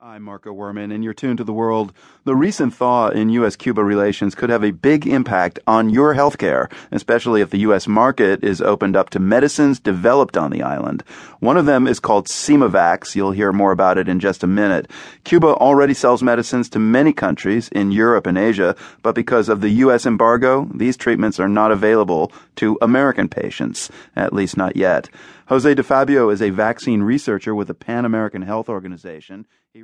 I'm Marco Werman, and you're tuned to the world. The recent thaw in U.S. Cuba relations could have a big impact on your healthcare, especially if the U.S. market is opened up to medicines developed on the island. One of them is called CIMAvax. You'll hear more about it in just a minute. Cuba already sells medicines to many countries in Europe and Asia, but because of the U.S. embargo, these treatments are not available to American patients, at least not yet. Jose Di Fabio is a vaccine researcher with the Pan American Health Organization.